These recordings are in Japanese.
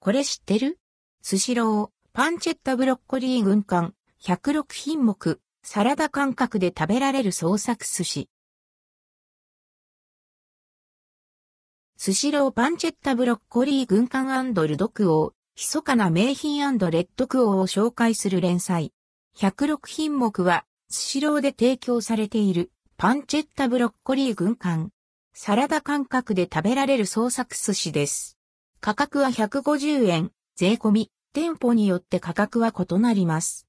これ知ってる？スシロー、パンチェッタブロッコリー軍艦、106品目、サラダ感覚で食べられる創作寿司。スシローパンチェッタブロッコリー軍艦ルドクオー、密かな名品レッドクオーを紹介する連載。106品目は、スシローで提供されている、パンチェッタブロッコリー軍艦。サラダ感覚で食べられる創作寿司です。価格は150円、税込み、店舗によって価格は異なります。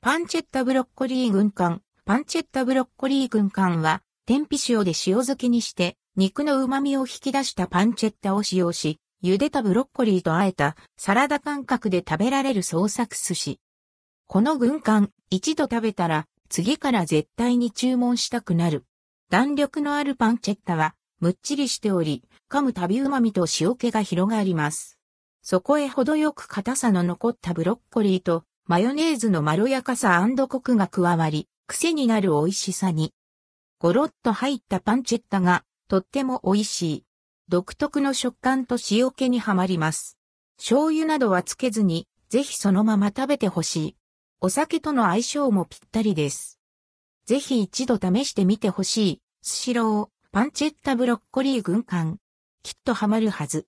パンチェッタブロッコリー軍艦。パンチェッタブロッコリー軍艦は、天日塩で塩漬けにして、肉の旨味を引き出したパンチェッタを使用し、茹でたブロッコリーと和えたサラダ感覚で食べられる創作寿司。この軍艦、一度食べたら、次から絶対に注文したくなる。弾力のあるパンチェッタは、むっちりしており、噛むたび旨味と塩気が広がります。そこへ程よく硬さの残ったブロッコリーと、マヨネーズのまろやかさコクが加わり、癖になる美味しさに。ゴロッと入ったパンチェッタが、とっても美味しい。独特の食感と塩気にはまります。醤油などはつけずに、ぜひそのまま食べてほしい。お酒との相性もぴったりです。ぜひ一度試してみてほしい。スシロー、パンチェッタブロッコリー軍艦。きっとハマるはず。